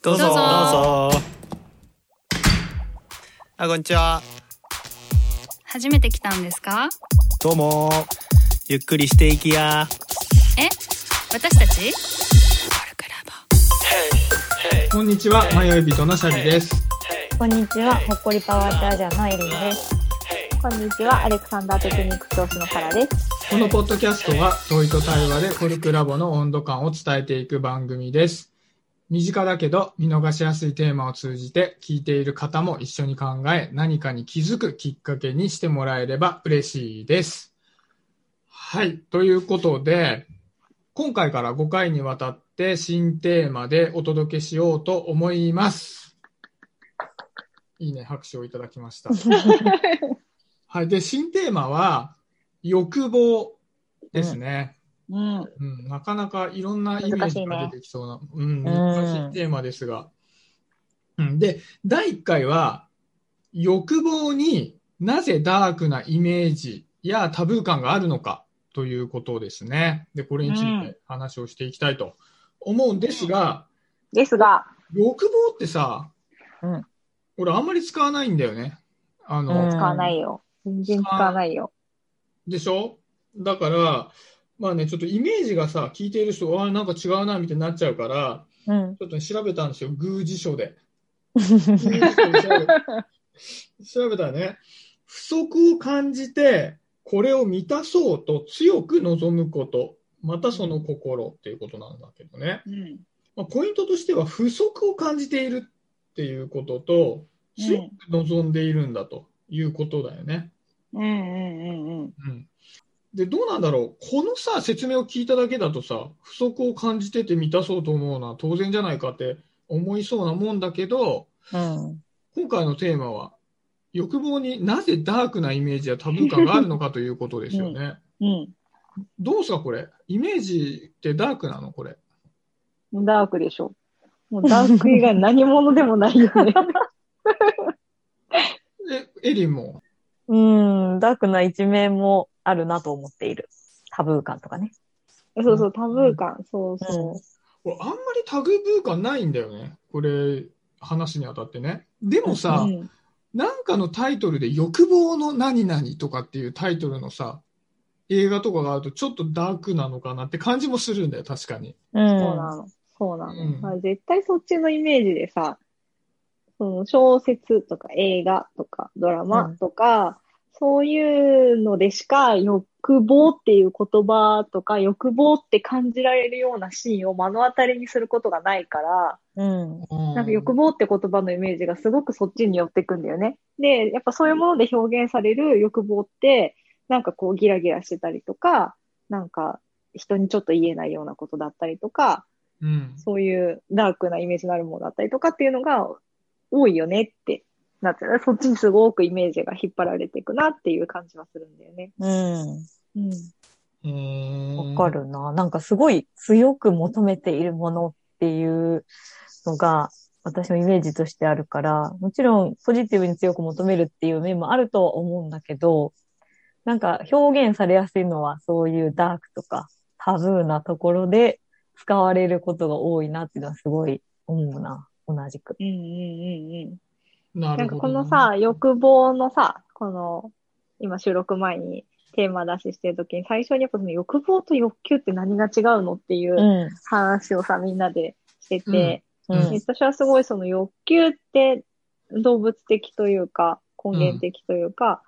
どうぞ。どうぞ。どうぞあこんにちは。初めて来たんですか？どうも。ゆっくりしていきや。え？私たち？こんにちは、迷い人のシャリです。こんにちは、ほっこりパワーチャージャーのエリンです。こんにちは、アレクサンダーテクニック教師のサラです。このポッドキャストは、問いと対話でコルクラボの温度感を伝えていく番組です。身近だけど見逃しやすいテーマを通じて聞いている方も一緒に考え何かに気づくきっかけにしてもらえれば嬉しいです。はい。ということで、今回から5回にわたって新テーマでお届けしようと思います。いいね、拍手をいただきました。はい。で、新テーマは、欲望ですね。うん。うん、なかなかいろんなイメージが出てきそうな、うん、難しいテーマですが。うん、で、第1回は、欲望になぜダークなイメージやタブー感があるのかということですね。で、これについて話をしていきたいと思うんですが、ですが、欲望ってさ、うん俺あんまり使わないんだよね。あの、うん使わないよ。全然使わないよ。でしょ？だから、まあね、ちょっとイメージがさ、聞いている人、ああ、なんか違うな、みたいになっちゃうから、うん。ちょっとね調べたんですよ、宮司 書で。調べたらね、不足を感じて、これを満たそうと強く望むこと、またその心っていうことなんだけどね。うん。まあ、ポイントとしては、不足を感じているっていうことと、強く望んでいるんだということだよね。うんうんうんうん。うんで、どうなんだろう。このさ、説明を聞いただけだとさ、不足を感じてて満たそうと思うのは当然じゃないかって思いそうなもんだけど、うん。今回のテーマは、欲望になぜダークなイメージやタブー感があるのかということですよね。うん。どうすか、これ？イメージってダークなのこれ？ダークでしょ。もうダーク以外何者でもないよね。え、エリンも？うん、ダークな一面もあるなと思っている。タブー感とかね。そうそう、タブー感。そうそ俺あんまりタグブー感ないんだよね。これ、話にあたってね。でもう。さ、うんなんかのタイトルで欲望の何々とかっていうタイトルのさ、映画とかがあるとちょっとダークなのかなって感じもするんだよ、確かに。うん。そうなの。そうなの。うんまあ絶対そっちのイメージでさ、その小説とか映画とかドラマとか、そういうのでしか欲望っていう言葉とか欲望って感じられるようなシーンを目の当たりにすることがないから、うん。なんか欲望って言葉のイメージがすごくそっちに寄ってくんだよね。で、やっぱそういうもので表現される欲望って、なんかこうギラギラしてたりとか、なんか人にちょっと言えないようなことだったりとか、うん。そういうダークなイメージのあるものだったりとかっていうのが多いよねってなってるそっちにすごくイメージが引っ張られていくなっていう感じはするんだよね。うん。うん。うーんわか。るな。なんかすごい強く求めているものっていうのが私のイメージとしてあるから、もちろんポジティブに強く求めるっていう面もあるとは思うんだけど、なんか表現されやすいのはそういうダークとかタブーなところで使われることが多いなっていうのはすごい思うな。同じく。うんうんうんうん。ななんかるほどね。このさ、欲望のさ、この、今収録前にテーマ出ししてるときに最初にやっぱその欲望と欲求って何が違うのっていううん。話をさ、みんなでしてて、うんで私はすごいその欲求って動物的というか、根源的というか、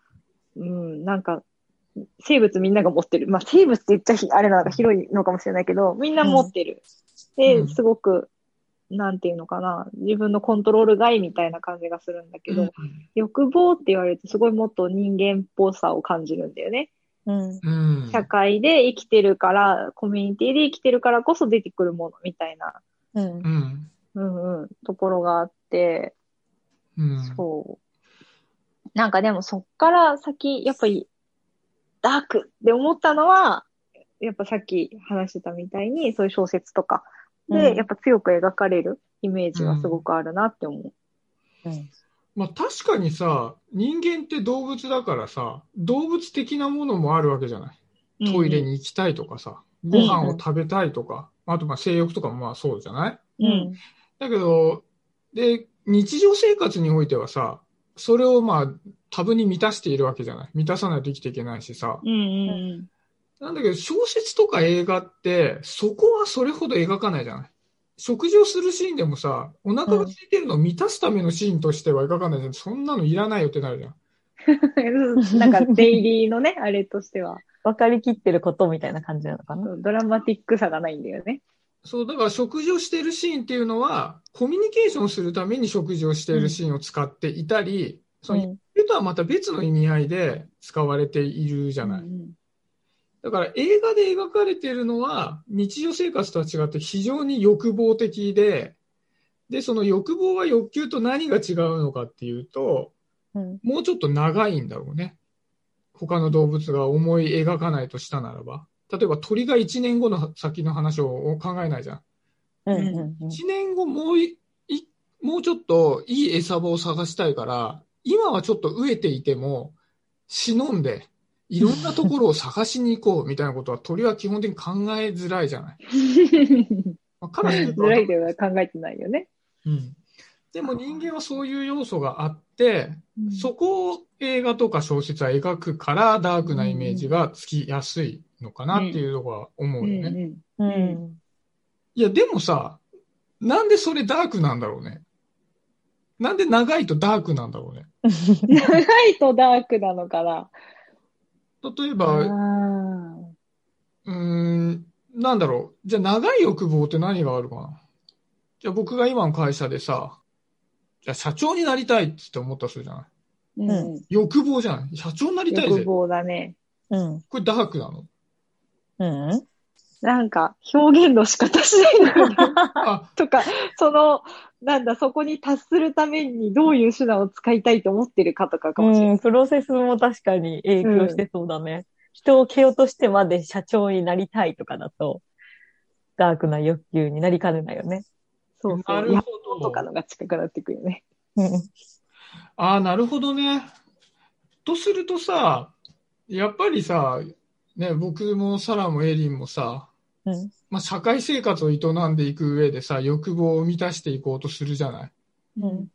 うん、なんか、生物みんなが持ってる。まあ、生物って言っちゃひあれなのか広いのかもしれないけど、みんな持ってる。で、うんすごく、なんていうのかな、自分のコントロール外みたいな感じがするんだけど、うん欲望って言われるとすごいもっと人間っぽさを感じるんだよね。うん。うん。社会で生きてるから、コミュニティで生きてるからこそ出てくるものみたいな、うんう。ん。うんうん、ところがあって、うん。そう。なんかでもそっから先、やっぱり、ダークって思ったのは、やっぱさっき話してたみたいに、そういう小説とかで、うんやっぱ強く描かれるイメージがすごくあるなって思う。うん。まあ確かにさ、人間って動物だからさ、動物的なものもあるわけじゃない。トイレに行きたいとかさ、ご飯を食べたいとか、あとまあ性欲とかもまあそうじゃない？うん。だけど、で、日常生活においてはさ、それをまあ、多分に満たしているわけじゃない。満たさないと生きていけないしさ。うんうんなんだけど、小説とか映画って、そこはそれほど描かないじゃない。食事をするシーンでもさ、お腹が空いてるのを満たすためのシーンとしては描かないじゃん。そんなのいらないよってなるじゃん。うん。なんか、デイリーのね、あれとしては、分かりきってることみたいな感じなのかな？ドラマティックさがないんだよね。そう、だから食事をしているシーンっていうのは、コミュニケーションするために食事をしているシーンを使っていたり、その、うんそれとはまた別の意味合いで使われているじゃない。うんだから映画で描かれているのは、日常生活とは違って非常に欲望的で、で、その欲望は欲求と何が違うのかっていうと、うん。もうちょっと長いんだろうね。他の動物が思い描かないとしたならば。例えば鳥が1年後の先の話を考えないじゃん。うんうんうん1年後もういいもうちょっといい餌場を探したいから、今はちょっと飢えていても、忍んで、いろんなところを探しに行こうみたいなことは鳥は基本的に考えづらいじゃない。まあ、カラスとかずらいでは考えてないよね。うん。でも人間はそういう要素があって、そこを映画とか小説は描くからダークなイメージがつきやすいのかなっていうところは思ううんよね。うんうん。いや、でもさ、なんでそれダークなんだろうね。なんで長いとダークなんだろうね。長いとダークなのかな。あ例えば、うーん、なんだろう。じゃあ長い欲望って何があるかな？じゃあ僕が今の会社でさ、じゃあ社長になりたいって思ったとするじゃない？ーううん欲望じゃない？社長になりたいぜ。欲望だね。うん。これダークなの？うん。なんか、表現の仕方次第なのねあ、とか、その、なんだ、そこに達するためにどういう手段を使いたいと思ってるかとかかもしれない。うん、プロセスも確かに影響してそうだね。人を蹴落としてまで社長になりたいとかだと、ダークな欲求になりかねないよね。そうそう。野なるほど。望とかのが近くなってくるよね。うん。ああ、なるほどね。とするとさ、やっぱりさ、ね、僕もサラもエリンもさ、うん。まあ、社会生活を営んでいく上でさ、欲望を満たしていこうとするじゃない。うん。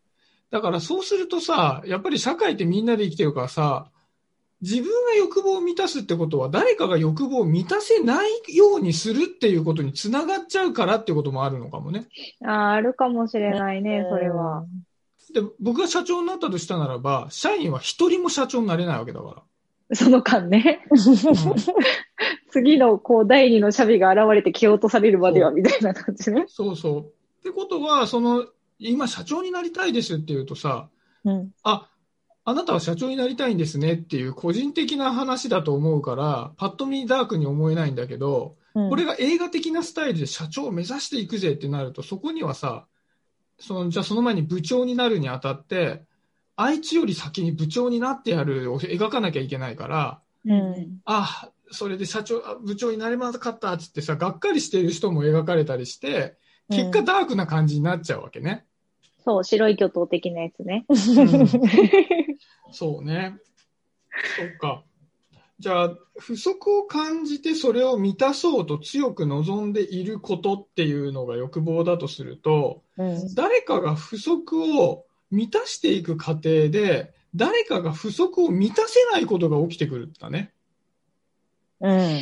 だからそうするとさ、やっぱり社会ってみんなで生きてるからさ、自分が欲望を満たすってことは誰かが欲望を満たせないようにするっていうことにつながっちゃうからってこともあるのかもね。ああ、あるかもしれないね、それは。。で、僕が社長になったとしたならば、社員は一人も社長になれないわけだから。その間ね。次の、こう、第二のシャビが現れて蹴落とされるまでは、みたいな感じね。そうそう。ってことは、その、今社長になりたいですって言うとさ、うん。あ、あなたは社長になりたいんですねっていう個人的な話だと思うから、パッと見ダークに思えないんだけど、うんこれが映画的なスタイルで社長を目指していくぜってなると、そこにはさ、その、じゃあその前に部長になるにあたって、あいつより先に部長になってやるを描かなきゃいけないから、うん。あ、それで社長、あ部長になれなかったっつってさ、がっかりしている人も描かれたりして、結果ダークな感じになっちゃうわけね。そう、白い巨頭的なやつね。うんそうね。そっか。じゃあ、不足を感じてそれを満たそうと強く望んでいることっていうのが欲望だとすると、うん。誰かが不足を満たしていく過程で、誰かが不足を満たせないことが起きてくるんだね。うん。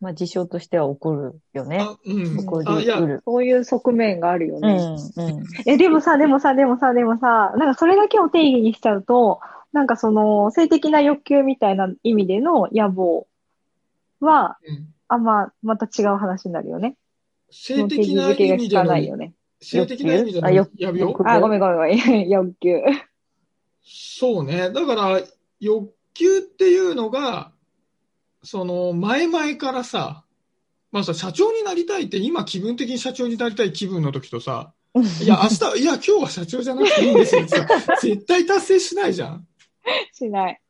まあ、事象としては起こるよね。あ、うん。起こりる。そういう側面があるよね。うん。うん。え、でもさ、でもさ、でもさ、でもさ、なんかそれだけを定義にしちゃうと、なんかその、性的な欲求みたいな意味での野望は、うんあんま、また違う話になるよね。性的な意味でのかないよね。性的な意味でのあ欲や病欲あ、ごめんごめんごめん。欲求。そうね。だから、欲求っていうのが、その、前々からさ、まあさ、社長になりたいって、今気分的に社長になりたい気分の時とさ、いや、明日、いや、今日は社長じゃなくていいんですよってさ、絶対達成しないじゃん。しない。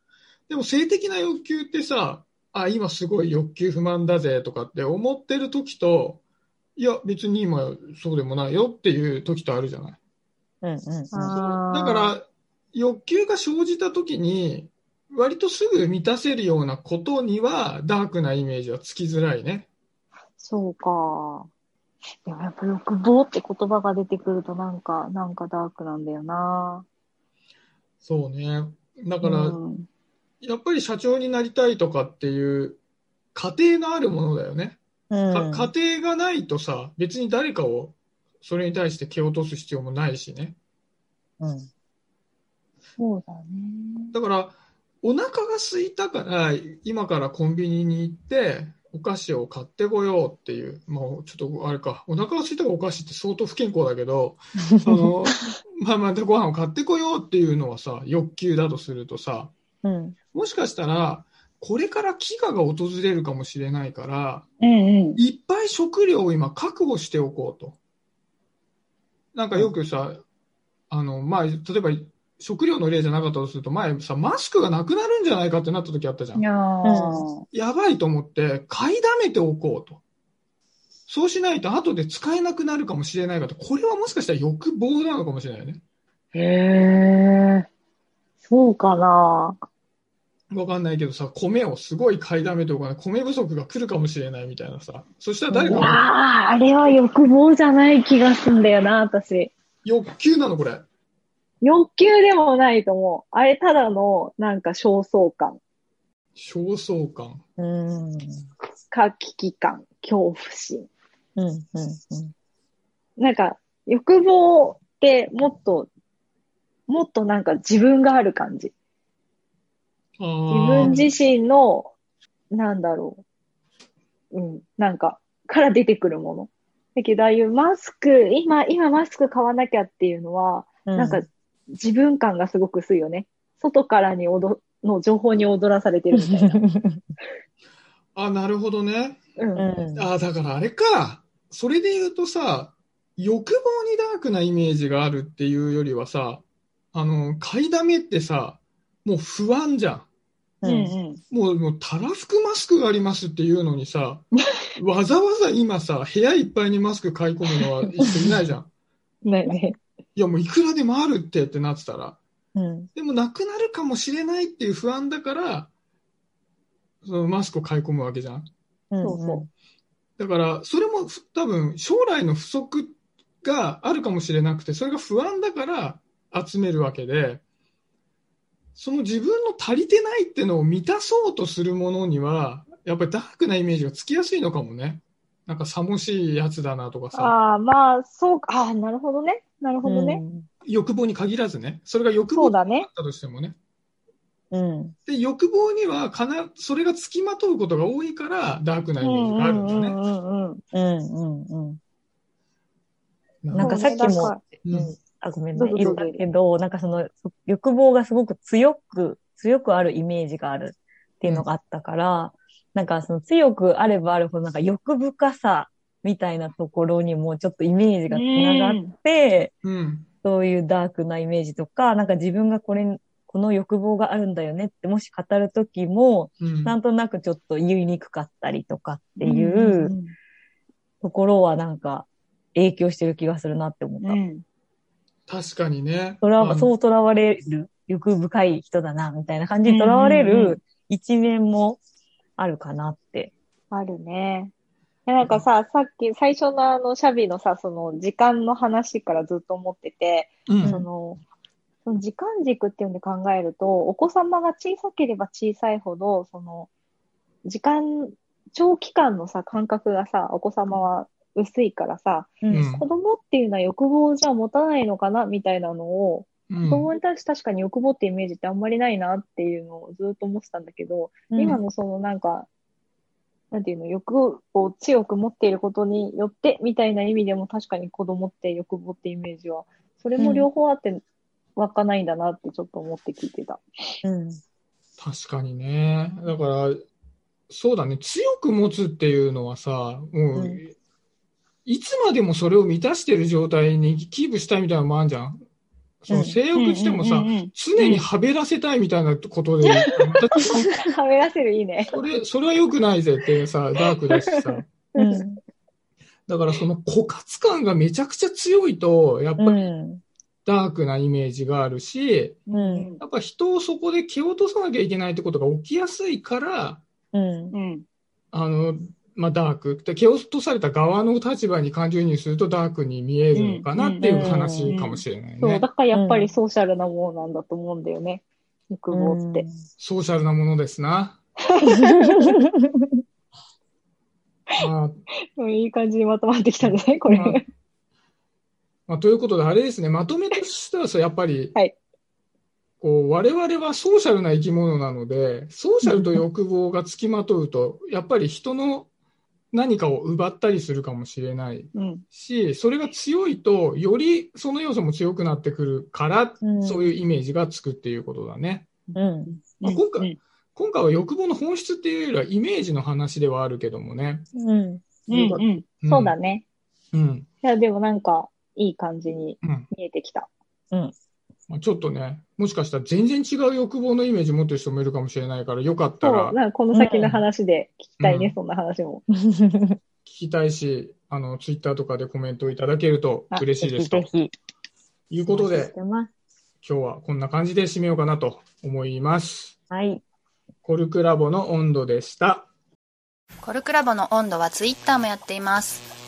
でも性的な欲求ってさ、あ、今すごい欲求不満だぜとかって思ってる時と、いや、別に今そうでもないよっていう時とあるじゃない。うん。うん。あーだか、ら、欲求が生じたときに、割とすぐ満たせるようなことには、ダークなイメージはつきづらいね。そうか。でもやっぱ欲望って言葉が出てくるとなんか、なんかダークなんだよな。そうね。だから、うんやっぱり社長になりたいとかっていう家庭があるものだよね。うん。か家庭がないとさ、別に誰かをそれに対して蹴落とす必要もないしね。うん。そうだね。だから、お腹が空いたから、今からコンビニに行って、お菓子を買ってこようっていう、まあ、ちょっとあれか、お腹が空いたからお菓子って相当不健康だけど、あの、まあまあ、でご飯を買ってこようっていうのはさ、欲求だとするとさ、うん。もしかしたら、これから飢餓が訪れるかもしれないから、うんうん。いっぱい食料を今確保しておこうと。なんかよくさ、あの、まあ、例えば食料の例じゃなかったとすると、前さ、マスクがなくなるんじゃないかってなった時あったじゃんい。やーやばいと思って、買いだめておこうと。そうしないと後で使えなくなるかもしれないかと。これはもしかしたら欲望なのかもしれないね。へえ。そうかな。わかんないけどさ、米をすごい買いだめておかない。米不足が来るかもしれないみたいなさ。そしたら誰かがあれは欲望じゃない気がすんだよな、私。欲求なのこれ。欲求でもないと思う。あれただの、なんか焦燥感焦燥感。うん。か危機感、恐怖心。うん。うん。なんか、欲望ってもっと、もっとなんか自分がある感じ。自自分自身の、なんだろう。うん、なんか、から出てくるもの。だけど、ああいうマスク、今、今マスク買わなきゃっていうのは、うん。なんか、自分感がすごく薄いよね。外からに踊、の情報に踊らされてるみたいな。あ、なるほどね。うん。うん。あ、だからあれか。それで言うとさ、欲望にダークなイメージがあるっていうよりはさ、あの、買いだめってさ、もう不安じゃん。うんうん。もう、もう、たらふくマスクがありますっていうのにさ、わざわざ今さ、部屋いっぱいにマスク買い込むのは人いないじゃん。ないね。いや、もういくらでもあるってってなってたら。うん。でもなくなるかもしれないっていう不安だから、そのマスクを買い込むわけじゃん。そうそだから、それもふ多分将来の不足があるかもしれなくて、それが不安だから集めるわけで、その自分の足りてないってのを満たそうとするものには、やっぱりダークなイメージがつきやすいのかもね。なんか、さもしいやつだなとかさ、ああ、まあ、そうか。ああ、なるほどね。なるほどね。欲望に限らずね、それが欲望だっ。たとしてもね。うん。で、欲望にはかな、それがつきまとうことが多いから、ダークなイメージがあるんだね。うんうんうんうん。うん。うん。うん。ななんかさっきもそうんあ、ごめんね。言ったけど、なんかその欲望がすごく強く、強くあるイメージがあるっていうのがあったから、なんかその強くあればあるほどなんか欲深さみたいなところにもちょっとイメージがつながって、うん。そういうダークなイメージとか、なんか自分がこれ、この欲望があるんだよねってもし語るときも、うん。なんとなくちょっと言いにくかったりとかってうんいうところはなんか影響してる気がするなって思った。うん。確かにね。とらあのそう囚われる欲深い人だな、みたいな感じに囚われる一面もあるかなって。あるね。なんかさ、さっき最初のあの、シャビのさ、その時間の話からずっと思ってて、うんその、その時間軸っていうんで考えると、お子様が小さければ小さいほど、その、時間、長期間のさ、感覚がさ、お子様は薄いからさ、うんうん子供っていうのは欲望じゃ持たないのかなみたいなのを、うん子供に対して確かに欲望ってイメージってあんまりないなっていうのをずっと思ってたんだけど、今のそのなんか、なんていうの、欲を強く持っていることによってみたいな意味でも確かに子供って欲望ってイメージは、それも両方あって湧かないんだなってちょっと思って聞いてた。うん。確かにね。だから、そうだね。強く持つっていうのはさ、もう、うんいつまでもそれを満たしてる状態にキープしたいみたいなのもあるじゃん。その性欲してもさ、常にはべらせたいみたいなことで、はめらせるいいね。それ、それは良くないぜってさ、ダークだしさ。うん。だからその枯渇感がめちゃくちゃ強いと、やっぱうりん。ダークなイメージがあるし、うん。やっぱ人をそこで蹴落とさなきゃいけないってことが起きやすいから、うん。うん。あの、まあ、ダーク。で、蹴落とされた側の立場に感情移入するとダークに見えるのかなっていう話かもしれないそう、ねだ。からやっぱりソーシャルなものなんだと思うんだよね。欲望って。ソーシャルなものですな。まあ、いい感じにまとまってきたんじゃないこれ。まあまあ、ということで、あれですね、まとめとしてはさ、やっぱり、はいこう我々はソーシャルな生き物なので、ソーシャルと欲望がつきまとうと、やっぱり人の何かを奪ったりするかもしれないうん。し、それが強いと、よりその要素も強くなってくるから、うんそういうイメージがつくっていうことだね。うん。まあ今回うん今回は欲望の本質っていうよりはイメージの話ではあるけどもね。うん。うんうん。うんそうだね。うん。いや、でもなんか、いい感じにうん。見えてきた。まあ、ちょっとね、もしかしたら全然違う欲望のイメージ持ってる人もいるかもしれないから、よかったそう、らなんかこの先の話で聞きたいね、うんそんな話も。聞きたいし、あの、ツイッターとかでコメントいただけるとあ嬉しいですとぜひ。いうことで今日はこんな感じで締めようかなと思います。はい。コルクラボの温度でした。コルクラボの温度はツイッターもやっています。